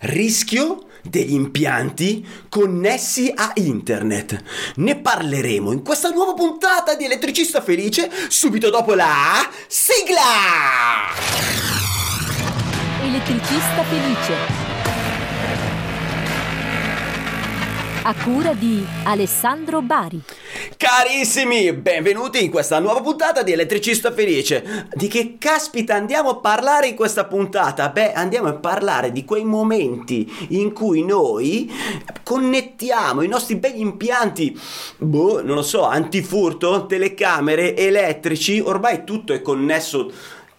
Rischio degli impianti connessi a internet. Ne parleremo in questa nuova puntata di Elettricista Felice subito dopo la sigla! Elettricista Felice. A cura di Alessandro Bari. Carissimi, benvenuti in questa nuova puntata di Elettricista Felice. Di che caspita andiamo a parlare in questa puntata? Beh, andiamo a parlare di quei momenti in cui noi connettiamo i nostri begli impianti, boh, non lo so, antifurto, telecamere, elettrici, ormai tutto è connesso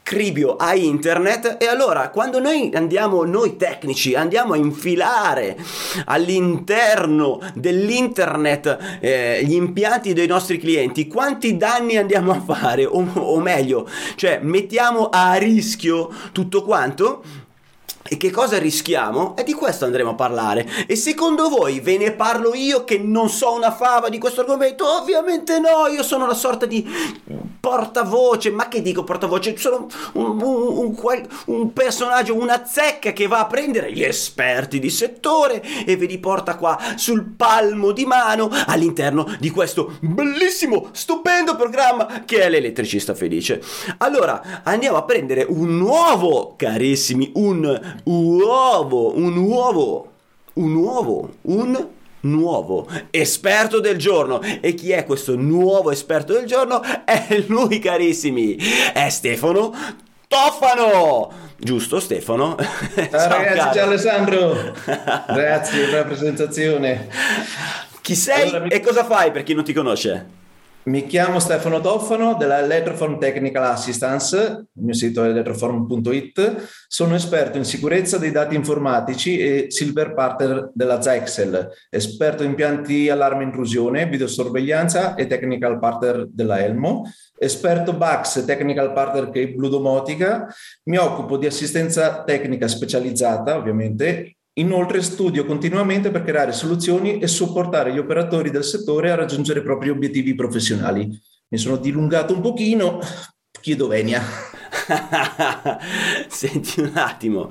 cribio a internet e allora quando noi andiamo, noi tecnici, andiamo a infilare all'interno dell'internet eh, gli impianti dei nostri clienti, quanti danni andiamo a fare? O, o meglio, cioè mettiamo a rischio tutto quanto? E che cosa rischiamo? E di questo andremo a parlare. E secondo voi ve ne parlo io che non so una fava di questo argomento? Ovviamente no, io sono una sorta di portavoce. Ma che dico portavoce? Sono un, un, un, un personaggio, una zecca che va a prendere gli esperti di settore e ve li porta qua sul palmo di mano all'interno di questo bellissimo, stupendo programma che è l'elettricista felice. Allora, andiamo a prendere un nuovo, carissimi, un uovo, un uovo, un uovo, un nuovo esperto del giorno. E chi è questo nuovo esperto del giorno? È lui, carissimi, è Stefano Tofano! Giusto Stefano? Ciao, ciao ragazzi, caro. ciao Alessandro! Grazie per la presentazione. Chi sei allora, e cosa fai per chi non ti conosce? Mi chiamo Stefano Toffano della Electroform Technical Assistance, il mio sito è electroform.it, sono esperto in sicurezza dei dati informatici e silver partner della Zexel, esperto in impianti allarme intrusione, videosorveglianza e technical partner della Elmo, esperto BAX technical partner che è Blue Domotica, mi occupo di assistenza tecnica specializzata ovviamente Inoltre studio continuamente per creare soluzioni e supportare gli operatori del settore a raggiungere i propri obiettivi professionali. Mi sono dilungato un pochino, chiedo venia. Senti un attimo.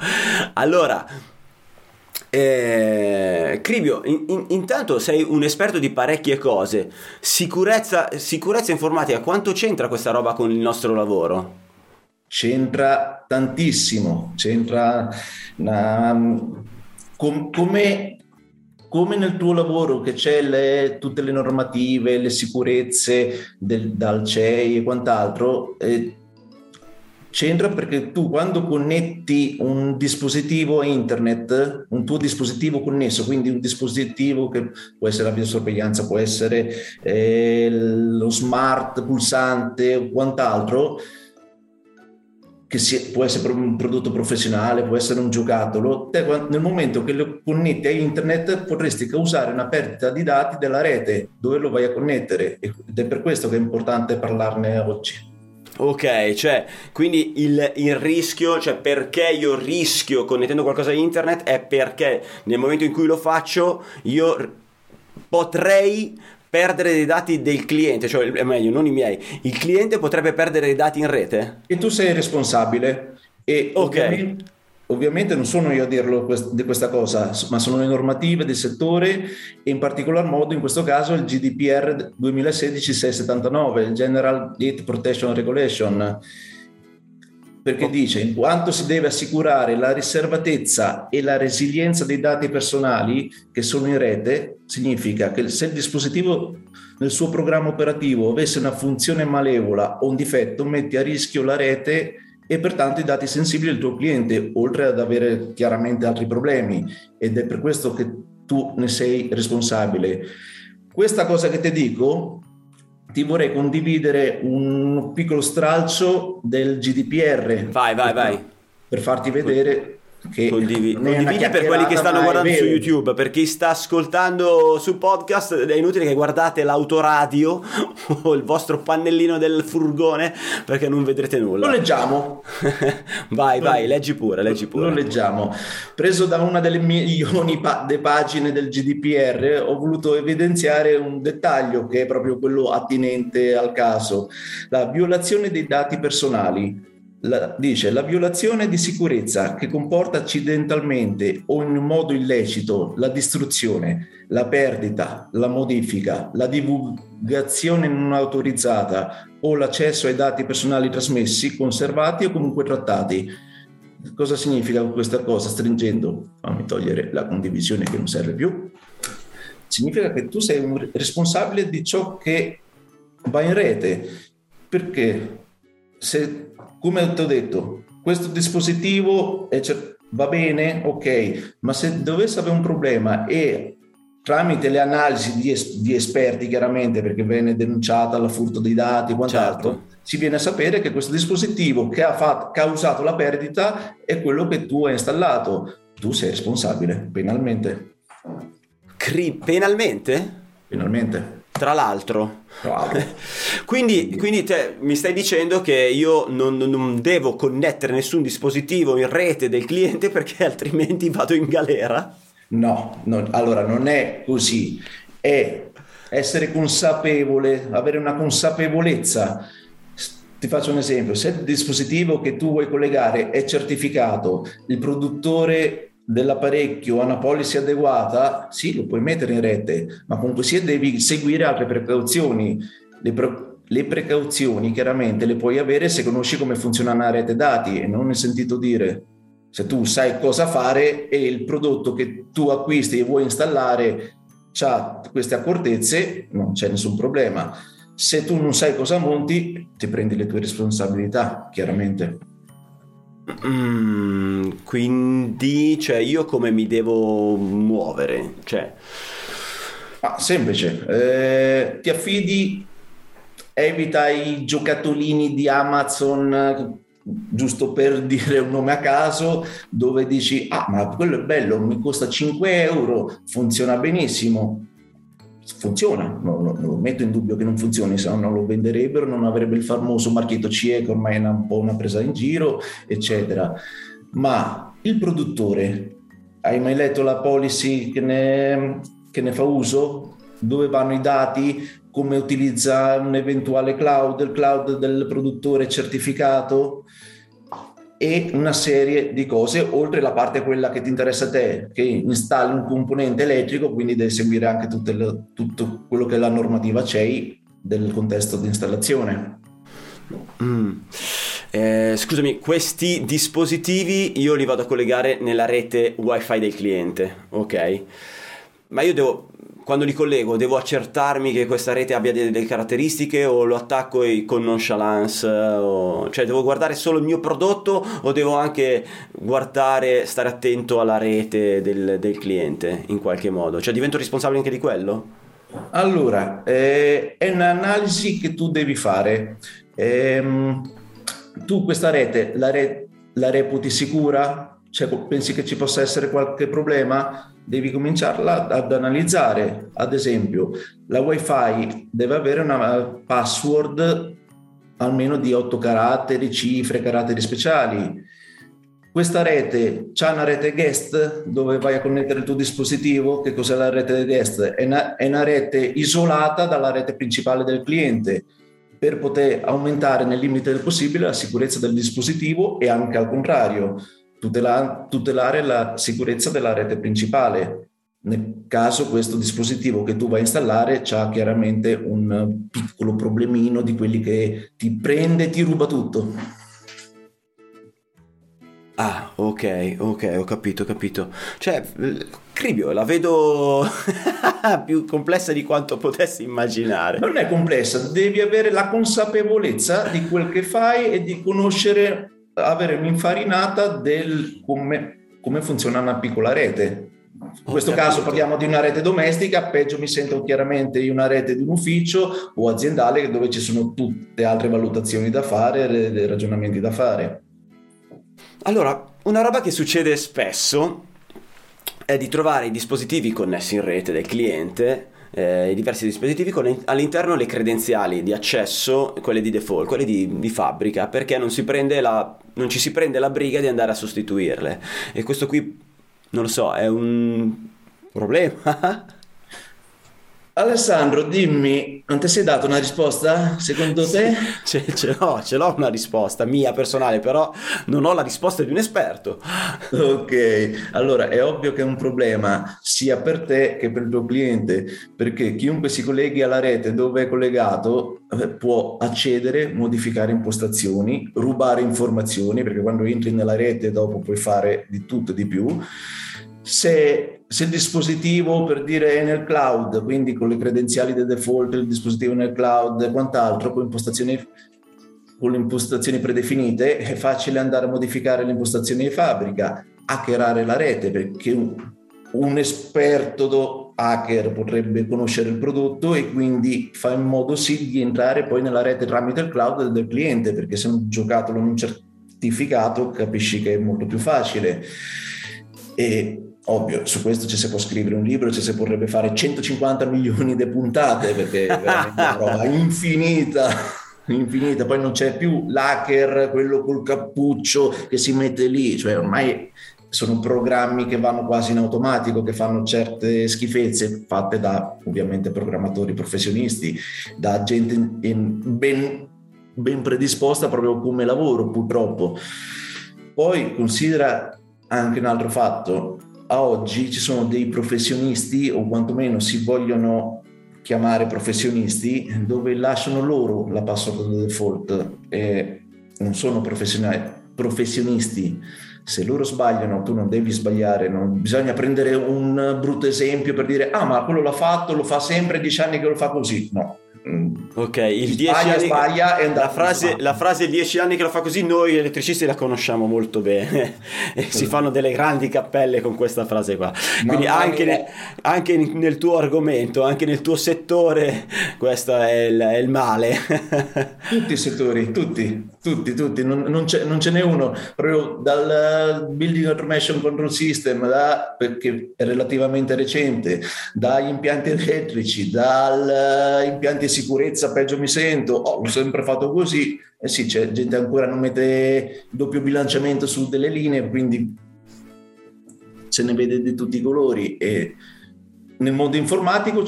Allora, eh, Cribio, in, in, intanto sei un esperto di parecchie cose. Sicurezza, sicurezza informatica, quanto c'entra questa roba con il nostro lavoro? C'entra tantissimo, c'entra una, com- come, come, nel tuo lavoro che c'è le, tutte le normative, le sicurezze del, dal CEI e quant'altro, eh, c'entra perché tu quando connetti un dispositivo a internet, un tuo dispositivo connesso, quindi un dispositivo che può essere la videosorveglianza, può essere eh, lo smart pulsante o quant'altro, che sia, può essere un prodotto professionale, può essere un giocattolo, te, nel momento che lo connetti a internet potresti causare una perdita di dati della rete dove lo vai a connettere ed è per questo che è importante parlarne oggi. Ok, cioè, quindi il, il, rischio, cioè perché io rischio connettendo qualcosa a internet è perché nel momento in cui lo faccio io potrei perdere dei dati del cliente, cioè è meglio, non i miei. Il cliente potrebbe perdere dei dati in rete? E tu sei responsabile. E ok. Ovviamente, ovviamente non sono io a dirlo quest- di questa cosa, ma sono le normative del settore e in particolar modo in questo caso il GDPR 2016-679, il General Data Protection Regulation perché dice in quanto si deve assicurare la riservatezza e la resilienza dei dati personali che sono in rete, significa che se il dispositivo nel suo programma operativo avesse una funzione malevola o un difetto, metti a rischio la rete e pertanto i dati sensibili del tuo cliente, oltre ad avere chiaramente altri problemi ed è per questo che tu ne sei responsabile. Questa cosa che ti dico ti vorrei condividere un piccolo stralcio del GDPR. Vai, vai, vai. Per farti vedere che Condivi- condividi per quelli che stanno guardando su YouTube per chi sta ascoltando su podcast è inutile che guardate l'autoradio o il vostro pannellino del furgone perché non vedrete nulla. Lo leggiamo. Vai vai leggi pure leggi pure. lo leggiamo. Preso da una delle milioni pa- de pagine del GDPR ho voluto evidenziare un dettaglio che è proprio quello attinente al caso. La violazione dei dati personali la, dice la violazione di sicurezza che comporta accidentalmente o in modo illecito la distruzione, la perdita, la modifica, la divulgazione non autorizzata o l'accesso ai dati personali trasmessi, conservati o comunque trattati. Cosa significa questa cosa? Stringendo, fammi togliere la condivisione che non serve più. Significa che tu sei un responsabile di ciò che va in rete. Perché se come ti ho detto, questo dispositivo cer- va bene, ok, ma se dovesse avere un problema e tramite le analisi di, es- di esperti, chiaramente, perché viene denunciata la furto dei dati e quant'altro, certo. si viene a sapere che questo dispositivo che ha fatto, causato la perdita è quello che tu hai installato. Tu sei responsabile penalmente. Cri- penalmente? Penalmente. Tra l'altro. quindi, quindi te, mi stai dicendo che io non, non, devo connettere nessun dispositivo in rete del cliente perché altrimenti vado in galera? No, no allora non è così. È essere consapevole, avere una consapevolezza. Ti faccio un esempio, se il dispositivo che tu vuoi collegare è certificato, il produttore dell'apparecchio ha una policy adeguata, sì, lo puoi mettere in rete, ma comunque sia devi seguire altre precauzioni. Le, pre- le, precauzioni chiaramente le puoi avere se conosci come funziona una rete dati e non ne sentito dire. Se tu sai cosa fare e il prodotto che tu acquisti e vuoi installare ha queste accortezze, non c'è nessun problema. Se tu non sai cosa monti, ti prendi le tue responsabilità, chiaramente. Mm, quindi, cioè, io come mi devo muovere? Cioè... Ah, semplice, eh, ti affidi, evita i giocattolini di Amazon, giusto per dire un nome a caso, dove dici, ah, ma quello è bello, mi costa 5 euro, funziona benissimo funziona, non, non, lo metto in dubbio che non funzioni, se no non lo venderebbero, non avrebbe il famoso marchetto CE che ormai è un po' una presa in giro, eccetera. Ma il produttore, hai mai letto la policy che ne, che ne fa uso? Dove vanno i dati? Come utilizza un eventuale cloud, il cloud del produttore certificato? E una serie di cose, oltre la parte quella che ti interessa a te, che installi un componente elettrico, quindi devi seguire anche le, tutto quello che è la normativa CEI del contesto di installazione. Mm. Eh, scusami, questi dispositivi io li vado a collegare nella rete wifi del cliente, ok? Ma io devo quando li collego devo accertarmi che questa rete abbia delle, delle caratteristiche o lo attacco con nonchalance o... cioè devo guardare solo il mio prodotto o devo anche guardare stare attento alla rete del, del cliente in qualche modo cioè divento responsabile anche di quello? Allora, eh, è un'analisi che tu devi fare. Eh, tu questa rete la, re- la reputi sicura? Cioè, pensi che ci possa essere qualche problema? Devi cominciarla ad analizzare. Ad esempio, la WiFi deve avere una password almeno di 8 caratteri, cifre, caratteri speciali. Questa rete c'è una rete guest dove vai a connettere il tuo dispositivo. Che cos'è la rete guest? È una, è una rete isolata dalla rete principale del cliente per poter aumentare nel limite del possibile la sicurezza del dispositivo e anche al contrario tutela, tutelare la sicurezza della rete principale. Nel caso questo dispositivo che tu vai a installare ha chiaramente un piccolo problemino di quelli che ti prende e ti ruba tutto. Ah, ok, ok, ho capito, ho capito. Cioè, Cribio, la vedo più complessa di quanto potessi immaginare. Non è complessa, devi avere la consapevolezza di quel che fai e di conoscere avere un'infarinata del come, come funziona una piccola rete. In questo caso parliamo di una rete domestica, peggio mi sento chiaramente in una rete di un ufficio o aziendale dove ci sono tutte altre valutazioni da fare, ragionamenti da fare. Allora, una roba che succede spesso è di trovare i dispositivi connessi in rete del cliente eh, diversi dispositivi con all'interno le credenziali di accesso, quelle di default, quelle di, di fabbrica, perché non, la, non ci si prende la briga di andare a sostituirle. E questo qui, non lo so, è un problema. Alessandro, dimmi, non ti sei dato una risposta secondo te? Ce, ce l'ho, ce l'ho una risposta mia personale, però non ho la risposta di un esperto. Ok, allora è ovvio che è un problema sia per te che per il tuo cliente, perché chiunque si colleghi alla rete dove è collegato eh, può accedere, modificare impostazioni, rubare informazioni, perché quando entri nella rete dopo puoi fare di tutto e di più se, se, il dispositivo per dire è nel cloud, quindi con le credenziali del default, il dispositivo nel cloud e quant'altro, con impostazioni, con le impostazioni predefinite, è facile andare a modificare le impostazioni di fabbrica, hackerare la rete, perché un, un esperto hacker potrebbe conoscere il prodotto e quindi fa in modo sì di entrare poi nella rete tramite il cloud del cliente, perché se un giocattolo non certificato capisci che è molto più facile. E Ovvio, su questo ci si può scrivere un libro, ci si potrebbe fare 150 milioni di puntate perché è veramente una roba infinita infinita, poi non c'è più l'hacker, quello col cappuccio che si mette lì, cioè ormai sono programmi che vanno quasi in automatico, che fanno certe schifezze fatte da ovviamente programmatori professionisti, da gente in, ben, ben predisposta proprio come lavoro purtroppo. Poi considera anche un altro fatto, a oggi ci sono dei professionisti o quantomeno si vogliono chiamare professionisti dove lasciano loro la password default e non sono professionisti se loro sbagliano tu non devi sbagliare non bisogna prendere un brutto esempio per dire ah ma quello l'ha fatto lo fa sempre dieci anni che lo fa così no. Ok, il 10 anni, sbaglia e la frase, la frase 10 anni che lo fa così, noi elettricisti la conosciamo molto bene. E si fanno delle grandi cappelle con questa frase qua. Quindi anche, ne, anche, nel tuo argomento, anche nel tuo settore, questo è il, è il male. tutti i settori, tutti, tutti, tutti, non, non, ce, non, ce n'è uno, proprio dal Building Automation Control System, da, perché è relativamente recente, dagli impianti elettrici, dagli impianti di sicurezza, peggio mi sento, oh, l'ho sempre fatto così, eh sì, c'è gente ancora non mette doppio bilanciamento su delle linee, quindi se ne vede di tutti i colori. E nel mondo informatico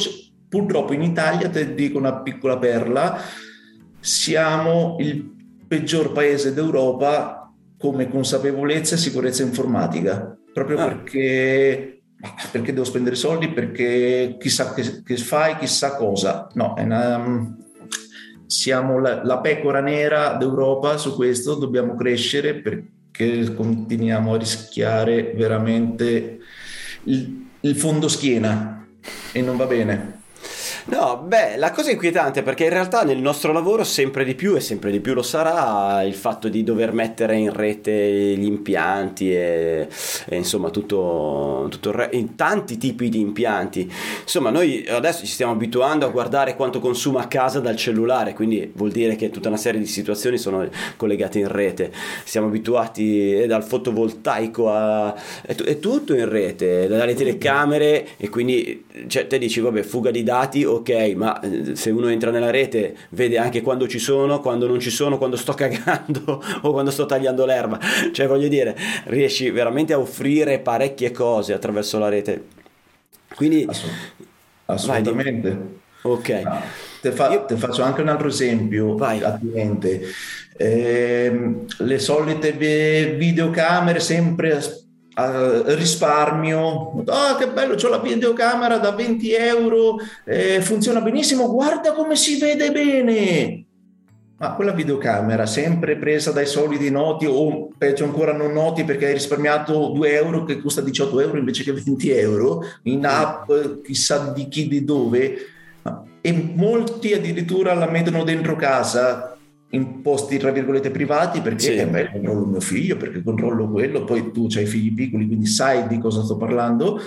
purtroppo in Italia, ti dico una piccola perla, siamo il peggior paese d'Europa come consapevolezza e sicurezza informatica, proprio ah. perché, perché, devo spendere soldi, perché chissà che, che fai, chissà cosa. No, una, siamo la, la, pecora nera d'Europa su questo, dobbiamo crescere perché continuiamo a rischiare veramente il, il fondo schiena e non va bene. No, beh, la cosa inquietante è perché in realtà nel nostro lavoro sempre di più e sempre di più lo sarà il fatto di dover mettere in rete gli impianti e, e insomma tutto, tutto re, in tanti tipi di impianti. Insomma, noi adesso ci stiamo abituando a guardare quanto consuma a casa dal cellulare, quindi vuol dire che tutta una serie di situazioni sono collegate in rete. Siamo abituati eh, dal fotovoltaico a è, è tutto in rete, dalle telecamere e quindi cioè, te dici vabbè fuga di dati ok, ma eh, se uno entra nella rete vede anche quando ci sono, quando non ci sono, quando sto cagando o quando sto tagliando l'erba. Cioè, voglio dire, riesci veramente a offrire parecchie cose attraverso la rete. Quindi... Assolutamente. ok. Ah, te, fa, Io... te, faccio anche un altro esempio Vai. attivante. Eh, le solite videocamere sempre risparmio, ah che bello, ho la videocamera da 20 euro, eh, funziona benissimo, guarda come si vede bene. Ma quella videocamera sempre presa dai soliti noti o peggio ancora non noti perché hai risparmiato 2 euro che costa 18 euro invece che 20 euro in app chissà di chi di dove. E molti addirittura la mettono dentro casa in posti tra virgolette privati perché sì. eh beh, controllo mio figlio, perché controllo quello, poi tu hai figli piccoli quindi sai di cosa sto parlando,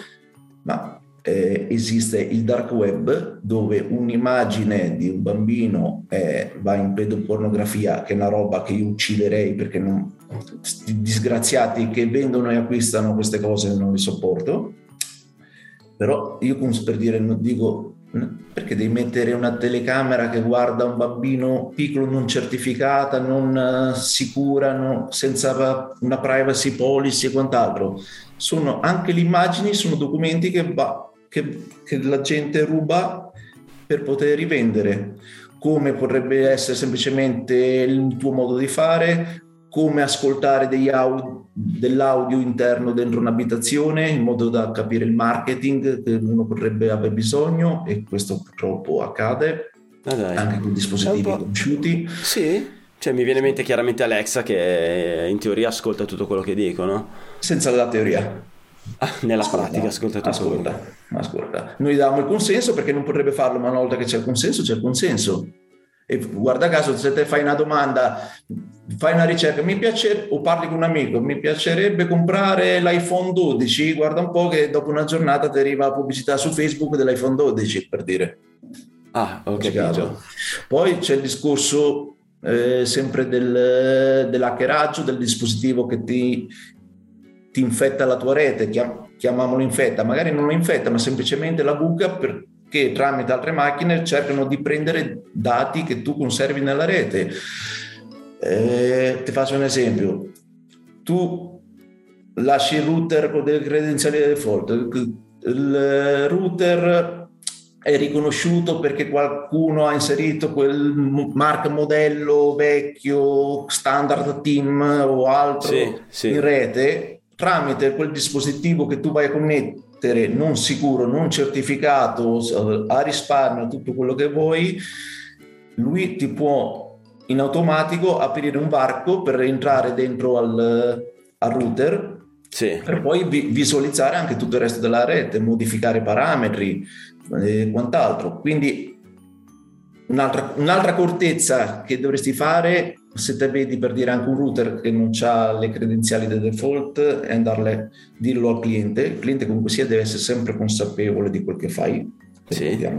ma eh, esiste il dark web dove un'immagine di un bambino eh, va in pedopornografia che è una roba che io ucciderei perché non, disgraziati che vendono e acquistano queste cose non li sopporto però io per dire dico perché devi mettere una telecamera che guarda un bambino piccolo non certificata, non uh, sicura, no, senza una privacy policy e quant'altro? Sono, anche le immagini sono documenti che, va, che, che la gente ruba per poter rivendere, come potrebbe essere semplicemente il tuo modo di fare, come ascoltare audio, dell'audio interno dentro un'abitazione in modo da capire il marketing che uno potrebbe aver bisogno e questo purtroppo accade ah anche con dispositivi conosciuti. Sì, cioè mi viene in mente chiaramente Alexa che in teoria ascolta tutto quello che dico, no? Senza la teoria. Ah, nella ascolta, pratica ascolta tutto. Ascolta, ascolta. Noi diamo il consenso perché non potrebbe farlo, ma una volta che c'è il consenso, c'è il consenso. E guarda caso, se te fai una domanda, fai una ricerca, mi piace, o parli con un amico, mi piacerebbe comprare l'iPhone 12, guarda un po' che dopo una giornata ti arriva la pubblicità su Facebook dell'iPhone 12, per dire. Ah, ok. capito. Poi c'è il discorso eh, sempre del, dell'hackeraggio del dispositivo che ti, ti infetta la tua rete, chiamiamolo infetta, magari non lo infetta, ma semplicemente la buca per che tramite altre macchine cercano di prendere dati che tu conservi nella rete. Eh, ti faccio un esempio. Tu lasci il router con delle credenziali default, il router è riconosciuto perché qualcuno ha inserito quel marca modello vecchio, standard team o altro sì, sì. in rete, tramite quel dispositivo che tu vai a connettere non sicuro, non certificato, a risparmio, tutto quello che vuoi, lui ti può in automatico aprire un varco per entrare dentro al, al router sì. per poi vi, visualizzare anche tutto il resto della rete, modificare parametri e quant'altro. Quindi un'altra, un'altra accortezza che dovresti fare se te vedi per dire anche un router che non ha le credenziali del default e andarle dirlo al cliente, il cliente comunque sia deve essere sempre consapevole di quel che fai,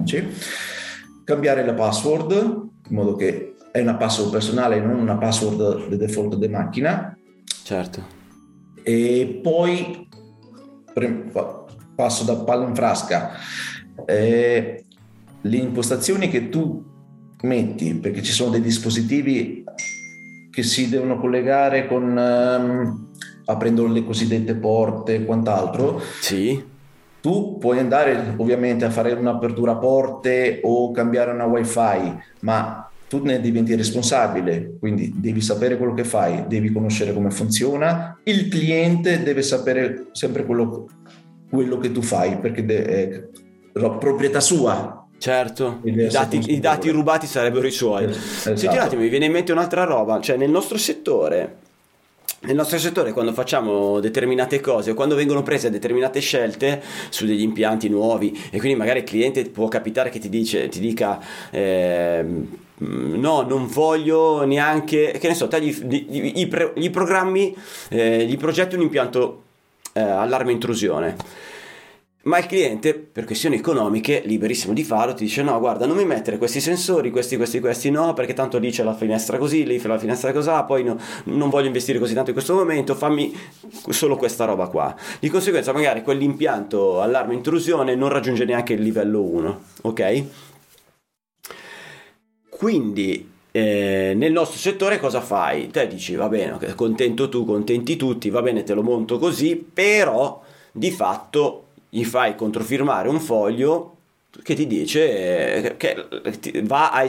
sì. cambiare la password in modo che è una password personale non una password del default di macchina. Certo. E poi passo da palla in frasca. Eh, le impostazioni che tu metti, perché ci sono dei dispositivi che si devono collegare con um, aprendo le cosiddette porte e quant'altro. Sì. Tu puoi andare ovviamente a fare un'apertura porte o cambiare una wifi, ma tu ne diventi responsabile, quindi devi sapere quello che fai, devi conoscere come funziona, il cliente deve sapere sempre quello, quello che tu fai perché è proprietà sua, Certo, i dati, i dati, rubati sarebbero i suoi. Esatto. Senti un attimo, mi viene in mente un'altra roba, cioè nel nostro settore, nel nostro settore quando facciamo determinate cose o quando vengono prese determinate scelte su degli impianti nuovi e quindi magari il cliente può capitare che ti, dice, ti dica eh, no non voglio neanche che ne so te gli, gli, gli, gli programmi eh, gli progetti un impianto eh, allarme intrusione ma il cliente, per questioni economiche, liberissimo di farlo, ti dice no, guarda, non mi mettere questi sensori, questi, questi, questi no, perché tanto lì c'è la finestra così, lì c'è la finestra così, poi no, non voglio investire così tanto in questo momento, fammi solo questa roba qua. Di conseguenza magari quell'impianto allarme intrusione non raggiunge neanche il livello 1, ok? Quindi eh, nel nostro settore cosa fai? Te dici va bene, contento tu, contenti tutti, va bene, te lo monto così, però di fatto gli fai controfirmare un foglio che ti dice che va a,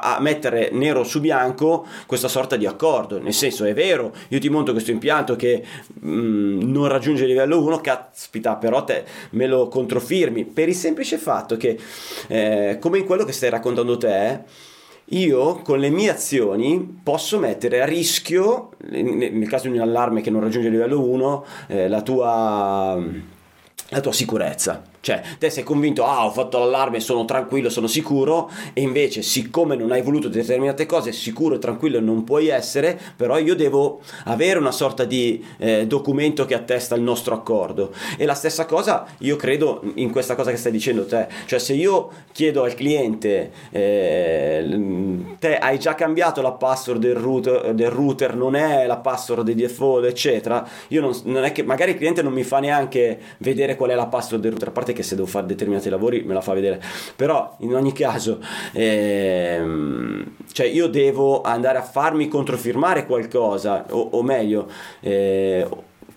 a, mettere nero su bianco questa sorta di accordo nel senso è vero io ti monto questo impianto che mh, mm, non raggiunge il livello 1 caspita però te me lo controfirmi per il semplice fatto che eh, come in quello che stai raccontando te io con le mie azioni posso mettere a rischio nel caso di un allarme che non raggiunge il livello 1 eh, la tua la tua sicurezza. Cioè, te sei convinto, ah, ho fatto l'allarme, sono tranquillo, sono sicuro, e invece, siccome non hai voluto determinate cose, sicuro e tranquillo non puoi essere, però io devo avere una sorta di eh, documento che attesta il nostro accordo. E la stessa cosa, io credo in questa cosa che stai dicendo te. Cioè, se io chiedo al cliente, eh, te hai già cambiato la password del router, del router, non è la password di default, eccetera, io non, non è che magari il cliente non mi fa neanche vedere qual è la password del router, a parte che se devo fare determinati lavori me la fa vedere. Però in ogni caso ehm, cioè io devo andare a farmi controfirmare qualcosa o, o meglio eh,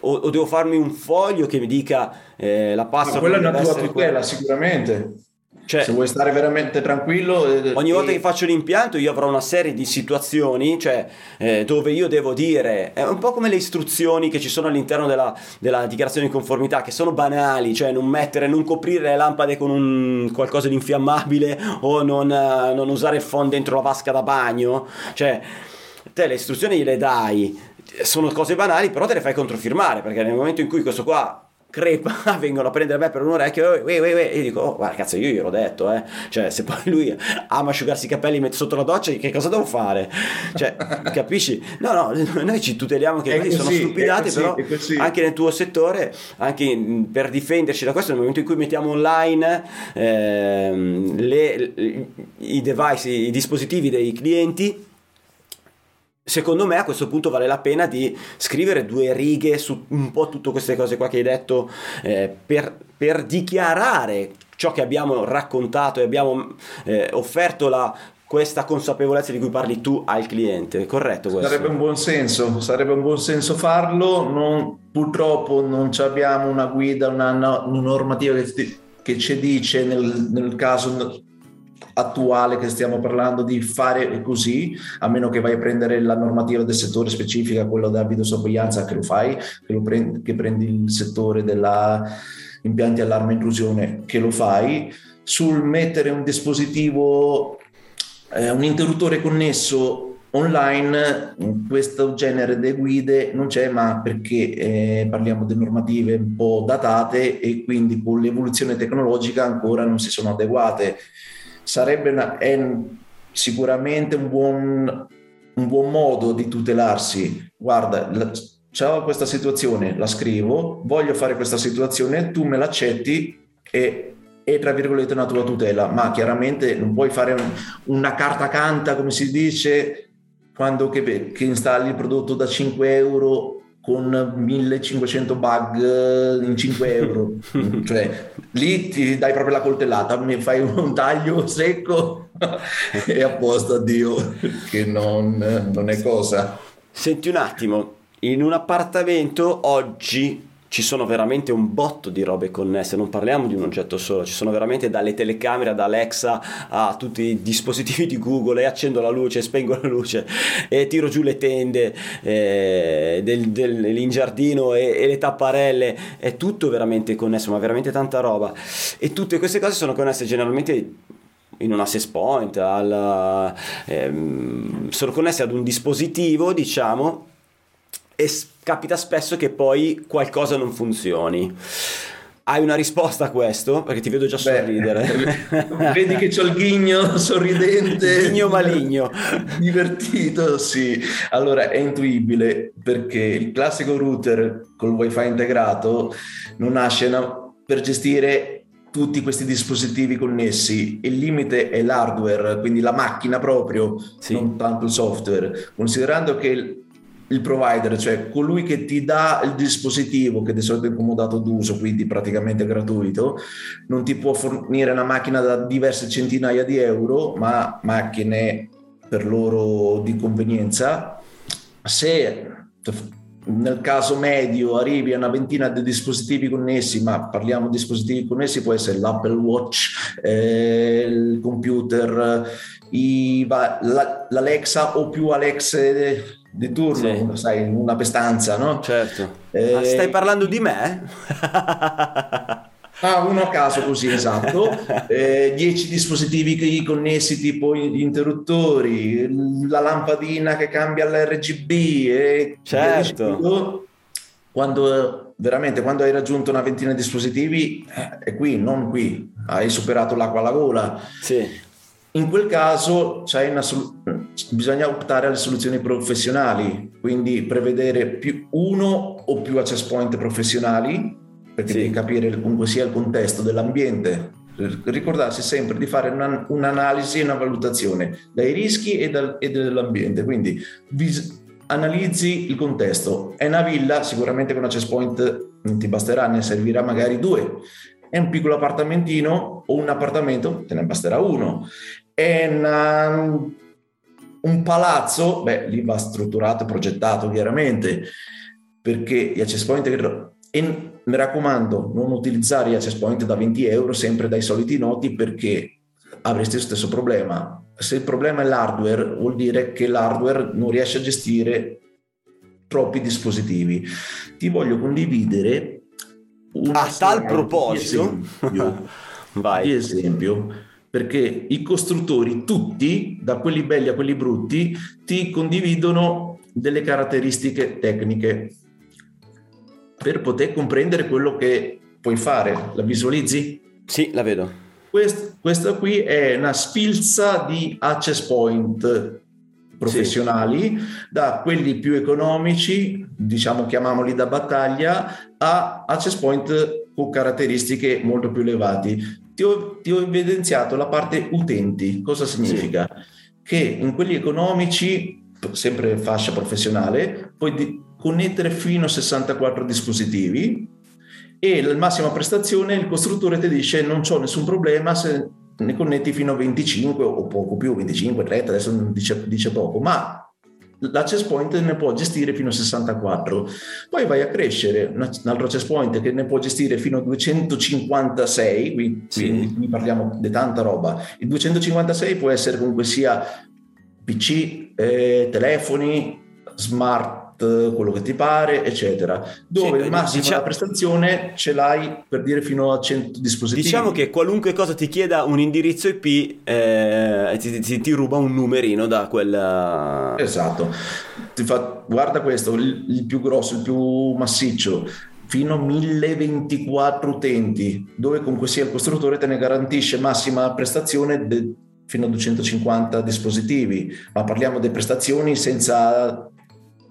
o, o, devo farmi un foglio che mi dica eh, la password ma quella è una tua tutela sicuramente Cioè, Se vuoi stare veramente tranquillo... Eh, ogni volta che faccio l'impianto io avrò una serie di situazioni cioè, eh, dove io devo dire, è un po' come le istruzioni che ci sono all'interno della, della, dichiarazione di conformità, che sono banali, cioè non mettere, non coprire le lampade con un, qualcosa di infiammabile o non, uh, non usare il phon dentro la vasca da bagno, cioè te le istruzioni le dai, sono cose banali, però te le fai controfirmare, perché nel momento in cui questo qua crepa, vengono a prendere me per un orecchio e io dico, oh, guarda cazzo io gliel'ho detto, eh. cioè se poi lui ama asciugarsi i capelli mette sotto la doccia, che cosa devo fare? Cioè, capisci? No, no, noi ci tuteliamo che così, sono stupidate, così, però anche nel tuo settore, anche per difenderci da questo, nel momento in cui mettiamo online eh, le, i device, i dispositivi dei clienti, secondo me a questo punto vale la pena di scrivere due righe su un po' tutte queste cose qua che hai detto eh, per, per, dichiarare ciò che abbiamo raccontato e abbiamo eh, offerto la, questa consapevolezza di cui parli tu al cliente, corretto questo? Sarebbe un buon senso, sarebbe un buon senso farlo, non, purtroppo non abbiamo una guida, una, una normativa che, ci dice nel, nel caso attuale che stiamo parlando di fare così, a meno che vai a prendere la normativa del settore specifica, quello della videosorveglianza, che lo fai, che, lo prendi, che prendi il settore della impianti allarme intrusione, che lo fai, sul mettere un dispositivo, eh, un interruttore connesso online questo genere di guide non c'è ma perché eh, parliamo di normative un po' datate e quindi con l'evoluzione tecnologica ancora non si sono adeguate sarebbe una, sicuramente un buon, un buon modo di tutelarsi. Guarda, la, c'è questa situazione, la scrivo, voglio fare questa situazione, tu me l'accetti e è tra virgolette una tua tutela, ma chiaramente non puoi fare un, una carta canta, come si dice, quando che, che installi il prodotto da 5 euro con 1500 bug in 5 euro. cioè, lì ti dai proprio la coltellata, mi fai un taglio secco e a posto, addio, che non, non è cosa. Senti un attimo, in un appartamento oggi ci sono veramente un botto di robe connesse, non parliamo di un oggetto solo, ci sono veramente dalle telecamere ad Alexa a tutti i dispositivi di Google e accendo la luce, spengo la luce e tiro giù le tende eh, del, del, in giardino e, e, le tapparelle, è tutto veramente connesso, ma veramente tanta roba. E tutte queste cose sono connesse generalmente in un access point, al, ehm, sono connesse ad un dispositivo, diciamo, e capita spesso che poi qualcosa non funzioni. Hai una risposta a questo? Perché ti vedo già sorridere. Beh, vedi che c'ho il ghigno sorridente. Ghigno maligno. Divertito, sì. Allora, è intuibile perché il classico router col wifi integrato non nasce per gestire tutti questi dispositivi connessi. Il limite è l'hardware, quindi la macchina proprio, sì. non tanto il software. Considerando che il provider, cioè colui che ti dà il dispositivo che di solito è incomodato d'uso, quindi praticamente gratuito, non ti può fornire una macchina da diverse centinaia di euro, ma macchine per loro di convenienza. Se nel caso medio arrivi a una ventina di dispositivi connessi, ma parliamo di dispositivi connessi, può essere l'Apple Watch, eh, il computer, i, l'Alexa o più Alexa di turno, sì. sai, una pestanza, no? Certo. Eh, Ma stai parlando di me? Ah, uno a caso così, esatto. Eh, dispositivi connessi tipo interruttori, la lampadina che cambia l'RGB e certo. Quando veramente quando hai raggiunto una ventina di dispositivi eh, è qui, non qui, hai superato l'acqua alla gola. Sì. In quel caso solu- bisogna optare alle soluzioni professionali, quindi prevedere più uno o più access point professionali, perché sì. devi capire comunque sia il contesto dell'ambiente. Ricordarsi sempre di fare una, un'analisi e una valutazione dai rischi e, dal, e dell'ambiente. Quindi vis- analizzi il contesto. È una villa, sicuramente con access point non ti basterà, ne servirà magari due è un piccolo appartamentino o un appartamento, te ne basterà uno. È una, un palazzo, beh, lì va strutturato e progettato chiaramente, perché gli access point e mi raccomando, non utilizzare gli access point da 20 euro sempre dai soliti noti perché avresti lo stesso problema. Se il problema è l'hardware, vuol dire che l'hardware non riesce a gestire troppi dispositivi. Ti voglio condividere a tal proposito di esempio, Vai. di esempio perché i costruttori tutti, da quelli belli a quelli brutti, ti condividono delle caratteristiche tecniche per poter comprendere quello che puoi fare. La visualizzi? Sì, la vedo. Quest, questa qui è una sfilza di access point professionali, sì. da quelli più economici, diciamo chiamiamoli da battaglia, a access point con caratteristiche molto più elevate. Ti ho, ti ho evidenziato la parte utenti. Cosa significa? Sì. Che in quelli economici, sempre fascia professionale, puoi connettere fino a 64 dispositivi e la massima prestazione il costruttore ti dice non c'ho nessun problema se ne connetti fino a 25 o poco più, 25, 30, adesso dice, dice poco, ma l'access point ne può gestire fino a 64 poi vai a crescere. Un altro access point che ne può gestire fino a 256 qui, sì. qui parliamo di tanta roba. Il 256 può essere comunque sia pc eh, telefoni smart quello che ti pare, eccetera. Dove sì, il massimo diciamo, prestazione ce l'hai per dire fino a 100 dispositivi. Diciamo che qualunque cosa ti chieda un indirizzo IP eh, ti, ti, ti, ruba un numerino da quella... Esatto. Fa, guarda questo, il, il più grosso, il più massiccio fino a 1024 utenti, dove comunque sia il costruttore te ne garantisce massima prestazione de, fino a 250 dispositivi, ma parliamo di prestazioni senza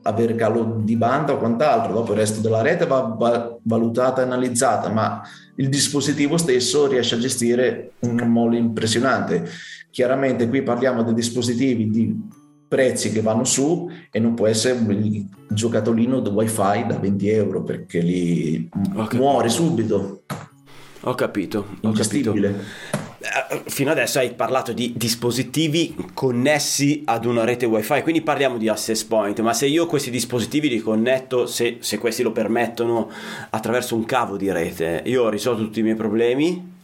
avere calo di banda o quant'altro, dopo il resto della rete va valutata e analizzata, ma il dispositivo stesso riesce a gestire un mole impressionante. Chiaramente qui parliamo di dispositivi di prezzi che vanno su e non può essere il giocattolino di wifi da 20 euro perché lì muore subito. Ho capito, ho capito. Eh, fino adesso hai parlato di dispositivi connessi ad una rete wifi, quindi parliamo di access point, ma se io questi dispositivi li connetto, se, se questi lo permettono, attraverso un cavo di rete, io ho risolto tutti i miei problemi?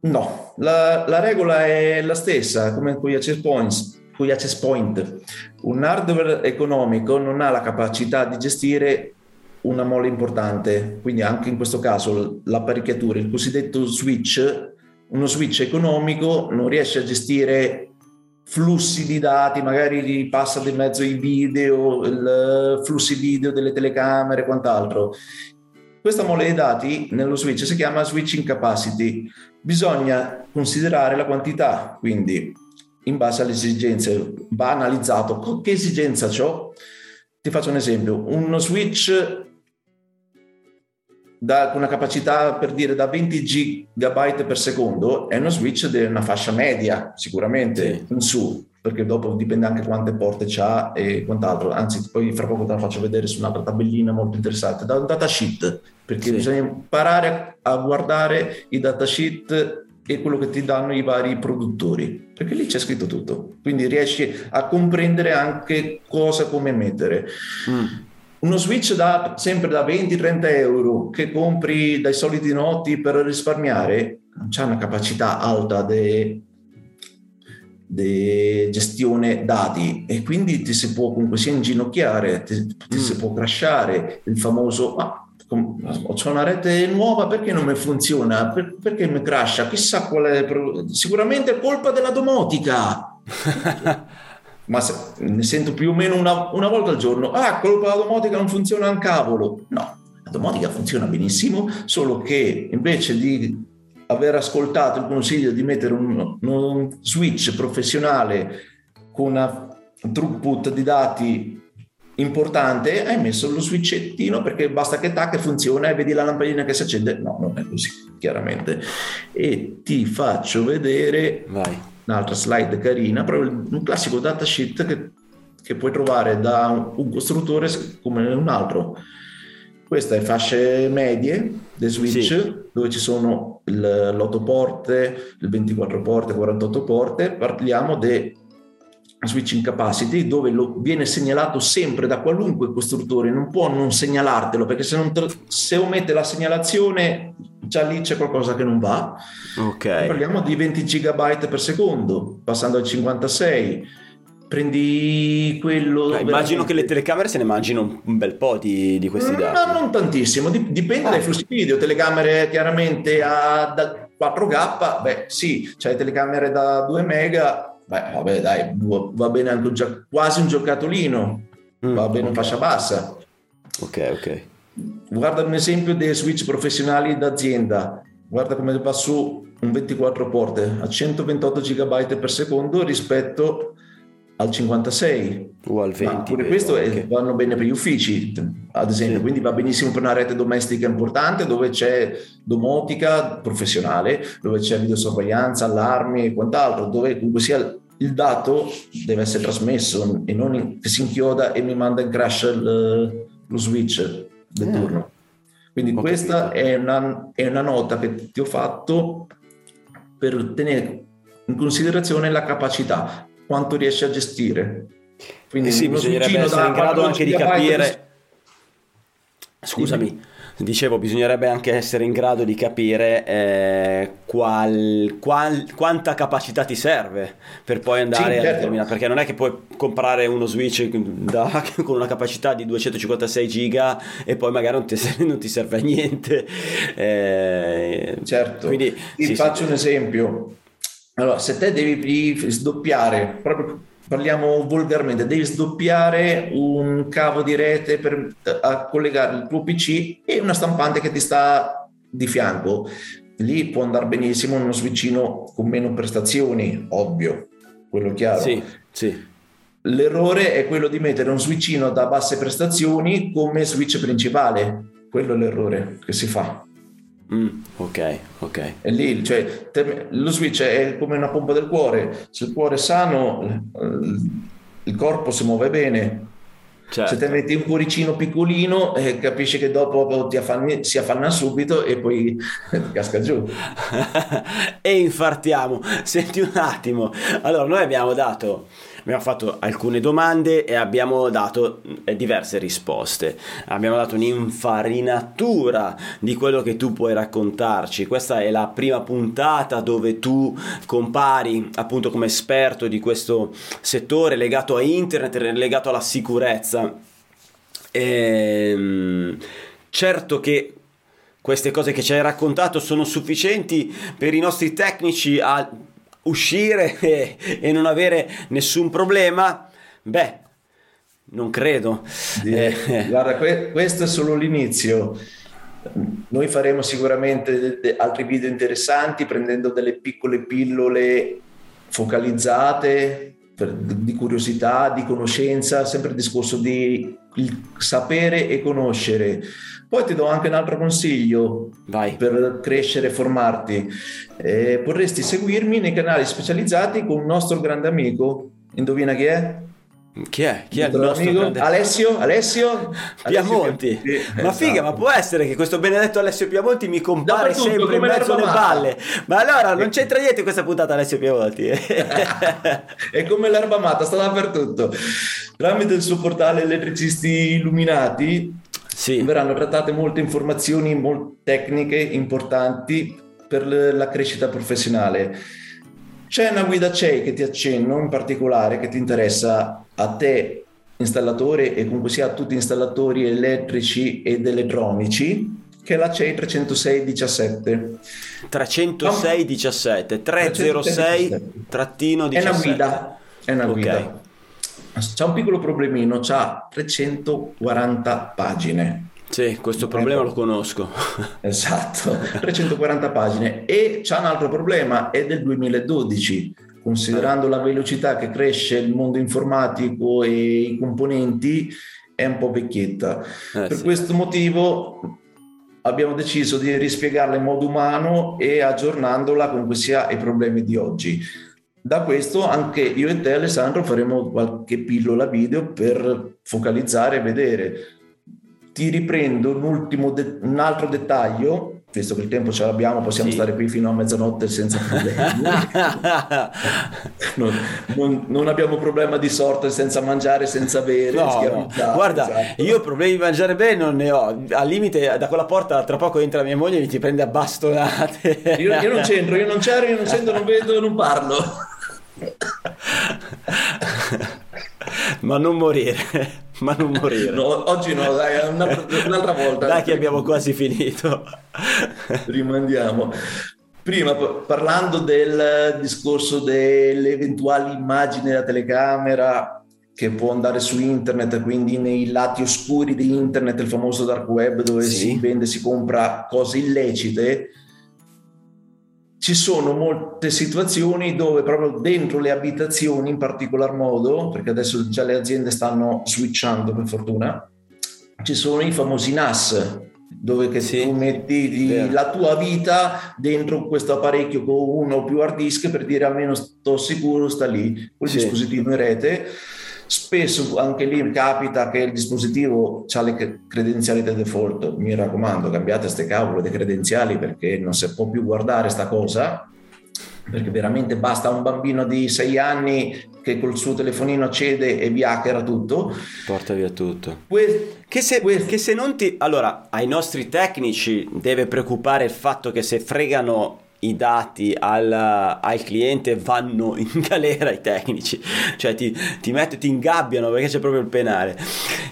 No, la, la regola è la stessa, come con gli access points gli access point. Un hardware economico non ha la capacità di gestire una mole importante, quindi anche in questo caso l'apparecchiatura, il cosiddetto switch uno switch economico non riesce a gestire flussi di dati, magari passa di mezzo i video, il flussi video delle telecamere e quant'altro. Questa mole di dati nello switch si chiama switching capacity. Bisogna considerare la quantità, quindi in base alle esigenze va analizzato che esigenza ho. Ti faccio un esempio, uno switch da, con una capacità per dire da 20 GB per secondo è uno switch di una fascia media sicuramente sì. in su perché dopo dipende anche quante porte c'ha e quant'altro anzi poi fra poco te la faccio vedere su un'altra tabellina molto interessante da un datasheet perché sì. bisogna imparare a guardare i datasheet e quello che ti danno i vari produttori, perché lì c'è scritto tutto, quindi riesci a comprendere anche cosa come mettere. Mm uno switch da, sempre da 20-30 euro che compri dai soliti noti per risparmiare non c'è una capacità alta di gestione dati e quindi ti si può comunque sia inginocchiare, ti, ti mm. si può crashare il famoso ma ho una rete nuova perché non mi funziona? Per, perché mi crasha? Chissà qual è sicuramente è colpa della domotica ma se, ne sento più o meno una, una volta al giorno, ah, quello per la domotica non funziona un cavolo. No, la domotica funziona benissimo, solo che invece di aver ascoltato il consiglio di mettere un, un switch professionale con una throughput di dati importante, hai messo lo switchettino perché basta che tac funziona e vedi la lampadina che si accende. No, non è così, chiaramente. E ti faccio vedere Vai un'altra slide carina, proprio un classico datasheet che, che puoi trovare da un costruttore come un altro. Queste fasce medie dei switch sì. dove ci sono l'8 porte, il 24 porte, 48 porte, parliamo di switching capacity dove lo, viene segnalato sempre da qualunque costruttore, non può non segnalartelo perché se, te, se omette la segnalazione già lì c'è qualcosa che non va. Ok. Parliamo di 20 GB per secondo, passando al 56 prendi quello. No, immagino che le telecamere se ne mangino un bel po' di, di questi dati. No, non tantissimo, dipende ah. dai flussi video. Telecamere chiaramente a da 4K, beh sì, c'hai telecamere da 2 mega, beh vabbè dai, va bene anche un gio- quasi un giocattolino, mm, va bene okay. fascia bassa. Ok, ok. Guarda un esempio dei switch professionali d'azienda, guarda come va su un 24 porte a 128 GB per secondo rispetto al 56 o al 20. Ma pure questo è, vanno bene per gli uffici, ad esempio, sì. quindi va benissimo per una rete domestica importante dove c'è domotica professionale, dove c'è videosorveglianza, allarmi e quant'altro, dove comunque sia il dato deve essere trasmesso e non che si inchioda e mi manda in crash il, lo switch del eh. turno. Quindi ho questa è una, è una nota che ti ho fatto per tenere in considerazione la capacità quanto riesce a gestire. Quindi eh sì, bisognerebbe essere in grado anche di capire... Scusami, dicevo, bisognerebbe anche essere in grado di capire eh, qual, qual, quanta capacità ti serve per poi andare sì, certo. a determinare, perché non è che puoi comprare uno switch da, con una capacità di 256 giga e poi magari non ti, non ti serve a niente. Eh, certo, quindi, ti sì, faccio sì. un esempio allora, se te devi sdoppiare, proprio parliamo volgarmente, devi sdoppiare un cavo di rete per collegare il tuo PC e una stampante che ti sta di fianco. Lì può andare benissimo uno switchino con meno prestazioni, ovvio, quello chiaro. Sì, sì. L'errore è quello di mettere un switchino da basse prestazioni come switch principale. Quello è l'errore che si fa. Mm, ok, ok. E lì, cioè, te, lo switch è come una pompa del cuore. Se il cuore è sano, il corpo si muove bene. Certo. Se te metti un cuoricino piccolino, eh, capisci che dopo affanni, si affanna subito e poi casca giù. e infartiamo. Senti un attimo. Allora, noi abbiamo dato abbiamo fatto alcune domande e abbiamo dato eh, diverse risposte. Abbiamo dato un'infarinatura di quello che tu puoi raccontarci. Questa è la prima puntata dove tu compari appunto come esperto di questo settore legato a internet, legato alla sicurezza. Ehm, certo che queste cose che ci hai raccontato sono sufficienti per i nostri tecnici a uscire e, e non avere nessun problema, beh, non credo. Eh. Guarda, que- questo è solo l'inizio. Noi faremo sicuramente de- de- altri video interessanti prendendo delle piccole pillole focalizzate per, di curiosità, di conoscenza, sempre il discorso di sapere e conoscere. Poi ti do anche un altro consiglio Vai. per crescere e formarti. Eh, potresti seguirmi nei canali specializzati con un nostro grande amico. Indovina chi è? Chi è? Chi è il nostro amico? Grande... Alessio? Alessio? Piamonti. Alessio Piamonti. ma figa, ma può essere che questo benedetto Alessio Piamonti mi compare sempre in mezzo alle balle. Ma allora non c'entra niente questa puntata Alessio Piamonti. è come l'erba mata, sta dappertutto. Tramite il suo portale Elettricisti Illuminati sì. verranno trattate molte informazioni molte tecniche importanti per la crescita professionale. C'è una guida CEI che ti accenno in particolare che ti interessa a te installatore e comunque sia a tutti gli installatori elettrici ed elettronici che è la CEI 30617 30617 306 trattino 17 è una guida è una okay. guida c'è un piccolo problemino, c'ha 340 pagine. Sì, questo problema lo conosco. Esatto, 340 pagine. E c'è un altro problema, è del 2012. Considerando la velocità che cresce il mondo informatico e i componenti, è un po' vecchietta. Eh, per sì. questo motivo abbiamo deciso di rispiegarla in modo umano e aggiornandola comunque sia ai problemi di oggi. Da questo anche io e te Alessandro faremo qualche pillola video per focalizzare e vedere. Ti riprendo un, ultimo de- un altro dettaglio visto che il tempo ce l'abbiamo, possiamo sì. stare qui fino a mezzanotte senza problemi. non, non, non, abbiamo problema di sorte senza mangiare, senza bere. No, no. Guarda, esatto. io problemi di mangiare bene non ne ho. Al limite, da quella porta tra poco entra mia moglie e mi ti prende a bastonate. io, io non c'entro, io non c'ero, io non sento, non vedo, non parlo. Ma non morire, ma non morire. No, oggi no, dai, una, un'altra volta. Dai che abbiamo quasi finito. Rimandiamo. Prima parlando del discorso delle eventuali immagini della telecamera che può andare su internet, quindi nei lati oscuri di internet, il famoso dark web dove sì. si vende, si compra cose illecite, ci sono molte situazioni dove proprio dentro le abitazioni in particolar modo, perché adesso già le aziende stanno switchando per fortuna, ci sono i famosi NAS, dove sì, tu metti la tua vita dentro questo apparecchio con uno o più hard disk per dire almeno sto sicuro, sta lì, quel sì. dispositivo in rete Spesso anche lì capita che il dispositivo ha le credenziali da default. Mi raccomando, cambiate queste cavolo di credenziali perché non si può più guardare sta cosa. Perché veramente basta un bambino di 6 anni che col suo telefonino accede e vi hackera tutto. Porta via tutto. Que- che, se, que- che se non ti... Allora, ai nostri tecnici deve preoccupare il fatto che se fregano i dati al, al, cliente vanno in galera i tecnici, cioè ti, ti mettono, ti ingabbiano perché c'è proprio il penale.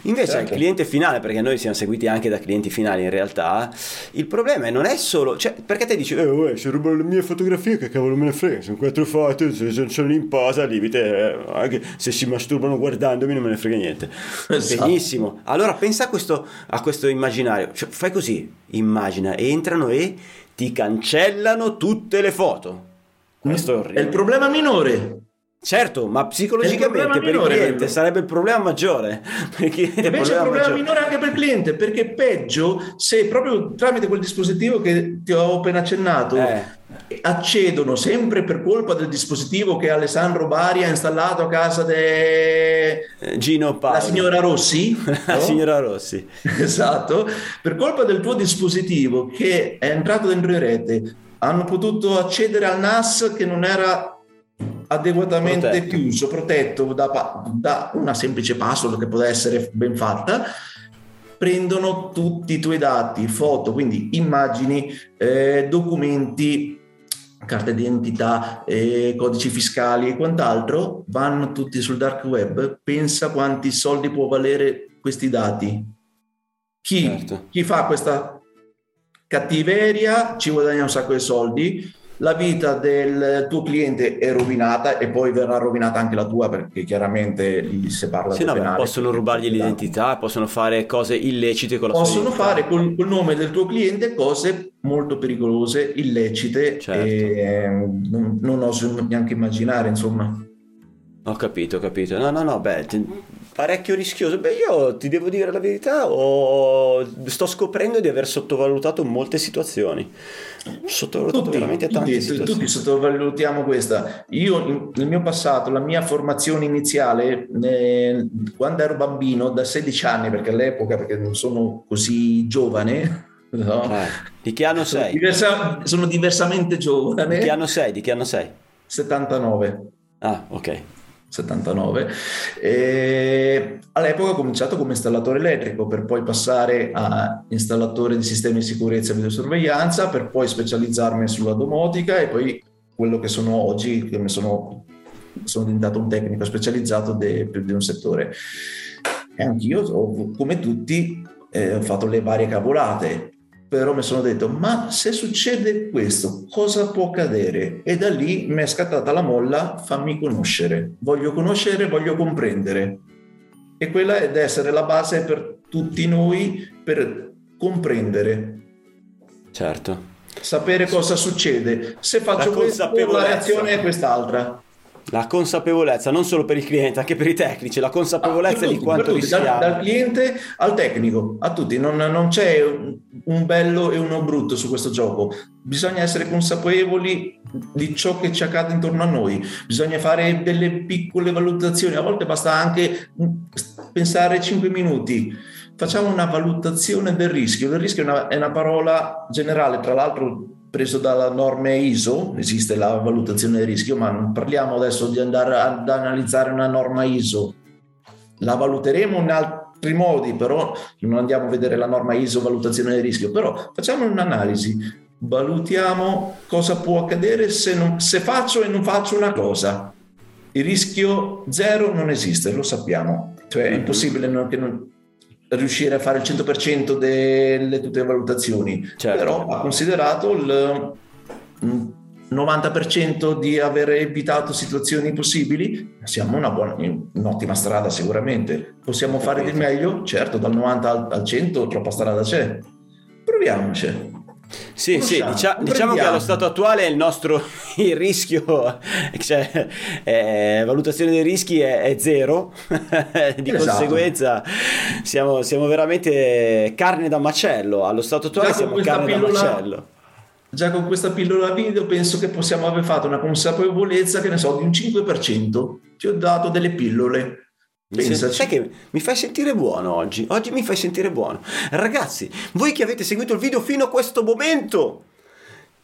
Invece certo. al cliente finale, perché noi siamo seguiti anche da clienti finali in realtà, il problema non è solo, cioè, perché te dici, eh, uè, se rubano le mie fotografie, che cavolo me ne frega, sono quattro foto, se sono in posa, limite, eh, anche se si masturbano guardandomi non me ne frega niente. Esatto. Benissimo, allora pensa a questo, a questo immaginario, cioè, fai così, immagina, entrano e ti cancellano tutte le foto. Questo è orribile. È il problema minore. Certo, ma psicologicamente il per il cliente quello. sarebbe il problema maggiore. Perché Invece il problema, problema minore anche per il cliente, perché peggio se proprio tramite quel dispositivo che ti ho appena accennato eh. accedono sempre per colpa del dispositivo che Alessandro Bari ha installato a casa di de... Eh, Gino Paolo. La signora Rossi. La signora Rossi. esatto, per colpa del tuo dispositivo che è entrato dentro in rete hanno potuto accedere al NAS che non era adeguatamente protetto. chiuso, protetto da, da, una semplice password che può essere ben fatta, prendono tutti i tuoi dati, foto, quindi immagini, eh, documenti, carte d'identità, eh, codici fiscali e quant'altro, vanno tutti sul dark web. Pensa quanti soldi può valere questi dati. Chi, certo. chi fa questa cattiveria ci guadagna un sacco di soldi la vita del tuo cliente è rovinata e poi verrà rovinata anche la tua perché chiaramente lì si parla sì, no, penale, possono rubargli l'identità, possono fare cose illecite con la possono fare col, col, nome del tuo cliente cose molto pericolose, illecite certo. e non, non oso neanche immaginare insomma ho capito, ho capito. No, no, no, beh, parecchio rischioso. Beh, io ti devo dire la verità, ho... sto scoprendo di aver sottovalutato molte situazioni. Sottovalutato tutti, veramente tante tutti, situazioni. Tutti sottovalutiamo questa. Io nel mio passato, la mia formazione iniziale, eh, quando ero bambino, da 16 anni, perché all'epoca, perché non sono così giovane, No? Eh, di che anno sono sei? Diversa, sono diversamente giovane. Di che anno sei? Di che anno sei? 79. Ah, ok. 79. E all'epoca ho cominciato come installatore elettrico per poi passare a installatore di sistemi di sicurezza e videosorveglianza per poi specializzarmi sulla domotica e poi quello che sono oggi, che sono, sono diventato un tecnico specializzato de, più di un settore. E anch'io, come tutti, eh, ho fatto le varie cavolate però mi sono detto ma se succede questo cosa può accadere? E da lì mi è scattata la molla fammi conoscere. Voglio conoscere voglio comprendere. E quella è essere la base per tutti noi per comprendere. Certo. Sapere cosa succede. Se faccio questo la reazione è quest'altra la consapevolezza non solo per il cliente, anche per i tecnici, la consapevolezza tutti, di quanto rischiamo. Dal, dal, cliente al tecnico, a tutti, non, non c'è un, un, bello e uno brutto su questo gioco. Bisogna essere consapevoli di ciò che ci accade intorno a noi, bisogna fare delle piccole valutazioni, a volte basta anche pensare 5 minuti facciamo una valutazione del rischio. Il rischio è una, è una parola generale, tra l'altro preso dalla norma ISO, esiste la valutazione del rischio, ma non parliamo adesso di andare ad analizzare una norma ISO. La valuteremo in altri modi, però non andiamo a vedere la norma ISO valutazione del rischio, però facciamo un'analisi, valutiamo cosa può accadere se, non, se faccio e non faccio una cosa. Il rischio zero non esiste, lo sappiamo, cioè è mm-hmm. impossibile non, che non, riuscire a fare il 100% delle tutte le valutazioni, certo. però ha considerato il 90% di aver evitato situazioni possibili, siamo una buona, un'ottima strada sicuramente. Possiamo fare di meglio? Certo, dal 90 al, al 100 troppa strada c'è. Proviamoci. Sì, sì, dicia- diciamo che allo stato attuale il nostro il rischio, cioè eh, valutazione dei rischi è, è zero, di esatto. conseguenza siamo, siamo, veramente carne da macello, allo stato attuale già siamo carne pillola, da macello. Già con questa pillola video penso che possiamo aver fatto una consapevolezza, che ne so, di un 5%. Ti ho dato delle pillole Pensaci. Sai che mi fai sentire buono oggi? Oggi mi fai sentire buono. Ragazzi, voi che avete seguito il video fino a questo momento,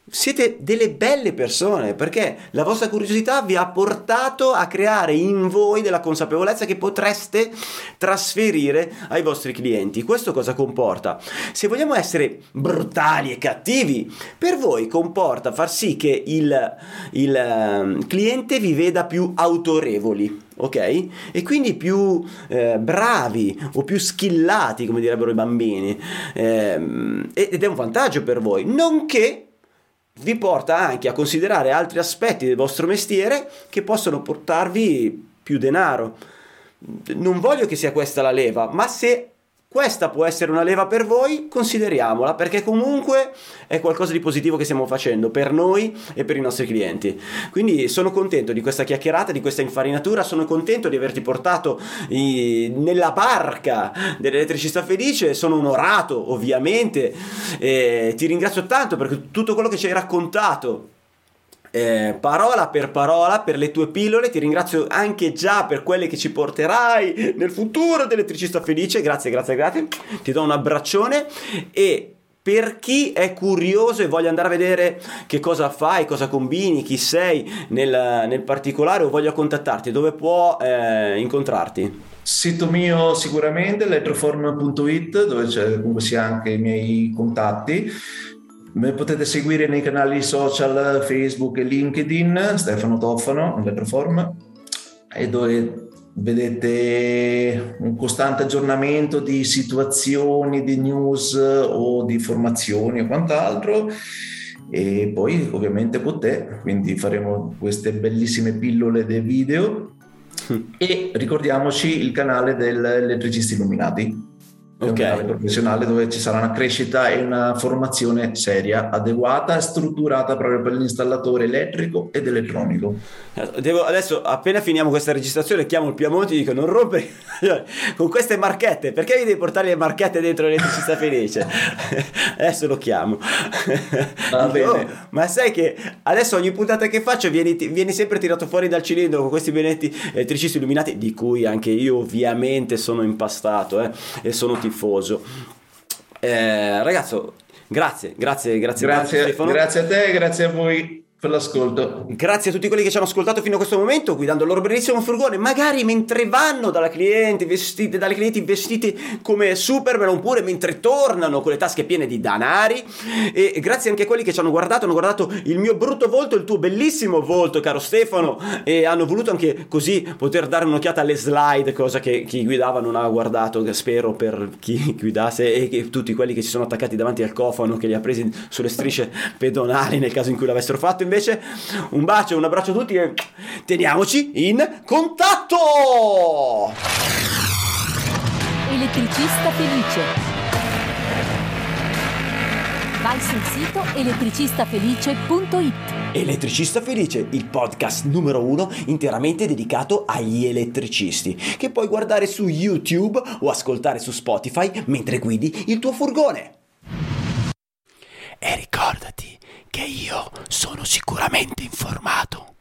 siete delle belle persone perché la vostra curiosità vi ha portato a creare in voi della consapevolezza che potreste trasferire ai vostri clienti. Questo cosa comporta? Se vogliamo essere brutali e cattivi, per voi comporta far sì che il, il ehm, cliente vi veda più autorevoli. Ok? E quindi più eh, bravi o più skillati, come direbbero i bambini. Eh, ed è un vantaggio per voi, nonché vi porta anche a considerare altri aspetti del vostro mestiere che possono portarvi più denaro. Non voglio che sia questa la leva, ma se questa può essere una leva per voi, consideriamola perché comunque è qualcosa di positivo che stiamo facendo per noi e per i nostri clienti. Quindi sono contento di questa chiacchierata, di questa infarinatura, sono contento di averti portato i, nella barca dell'elettricista felice, sono onorato ovviamente, e ti ringrazio tanto per tutto quello che ci hai raccontato eh, parola per parola per le tue pillole. Ti ringrazio anche già per quelle che ci porterai nel futuro dell'elettricista felice. Grazie, grazie, grazie. Ti do un abbraccione e per chi è curioso e voglia andare a vedere che cosa fai, cosa combini, chi sei nel, nel particolare o voglia contattarti, dove può eh, incontrarti? Sito mio sicuramente, elettroform.it, dove comunque sia anche i miei contatti. Mi potete seguire nei canali social Facebook e LinkedIn, Stefano Toffano, Elettroform, e dove vedete un costante aggiornamento di situazioni, di news o di formazioni o quant'altro. E poi ovviamente con te, quindi faremo queste bellissime pillole dei video. E ricordiamoci il canale dell'Elettricisti Illuminati okay. professionale dove ci sarà una crescita e una formazione seria, adeguata e strutturata proprio per l'installatore elettrico ed elettronico. Devo, adesso appena finiamo questa registrazione chiamo il Piemonte e dico non rompere con queste marchette, perché mi devi portare le marchette dentro l'elettricista felice? adesso lo chiamo. Dico, oh, ma sai che adesso ogni puntata che faccio vieni, vieni, sempre tirato fuori dal cilindro con questi benedetti elettricisti illuminati, di cui anche io ovviamente sono impastato eh, e sono tifoso. Eh, ragazzo, grazie, grazie, grazie, grazie, grazie a te, grazie a voi per l'ascolto. Grazie a tutti quelli che ci hanno ascoltato fino a questo momento, guidando il loro bellissimo furgone, magari mentre vanno dalla cliente, vestite, dalle clienti vestiti come Superman, oppure mentre tornano con le tasche piene di danari. E grazie anche a quelli che ci hanno guardato, hanno guardato il mio brutto volto, il tuo bellissimo volto, caro Stefano, e hanno voluto anche così poter dare un'occhiata alle slide, cosa che chi guidava non ha guardato, spero per chi guidasse, e che tutti quelli che si sono attaccati davanti al cofano, che li ha presi sulle strisce pedonali nel caso in cui l'avessero fatto invece un bacio, un abbraccio a tutti e teniamoci in contatto! Elettricista felice. Vai sul sito elettricistafelice.it. Elettricista Felice, il podcast numero uno interamente dedicato agli elettricisti, che puoi guardare su YouTube o ascoltare su Spotify mentre guidi il tuo furgone. E ricordati che io sono sicuramente informato.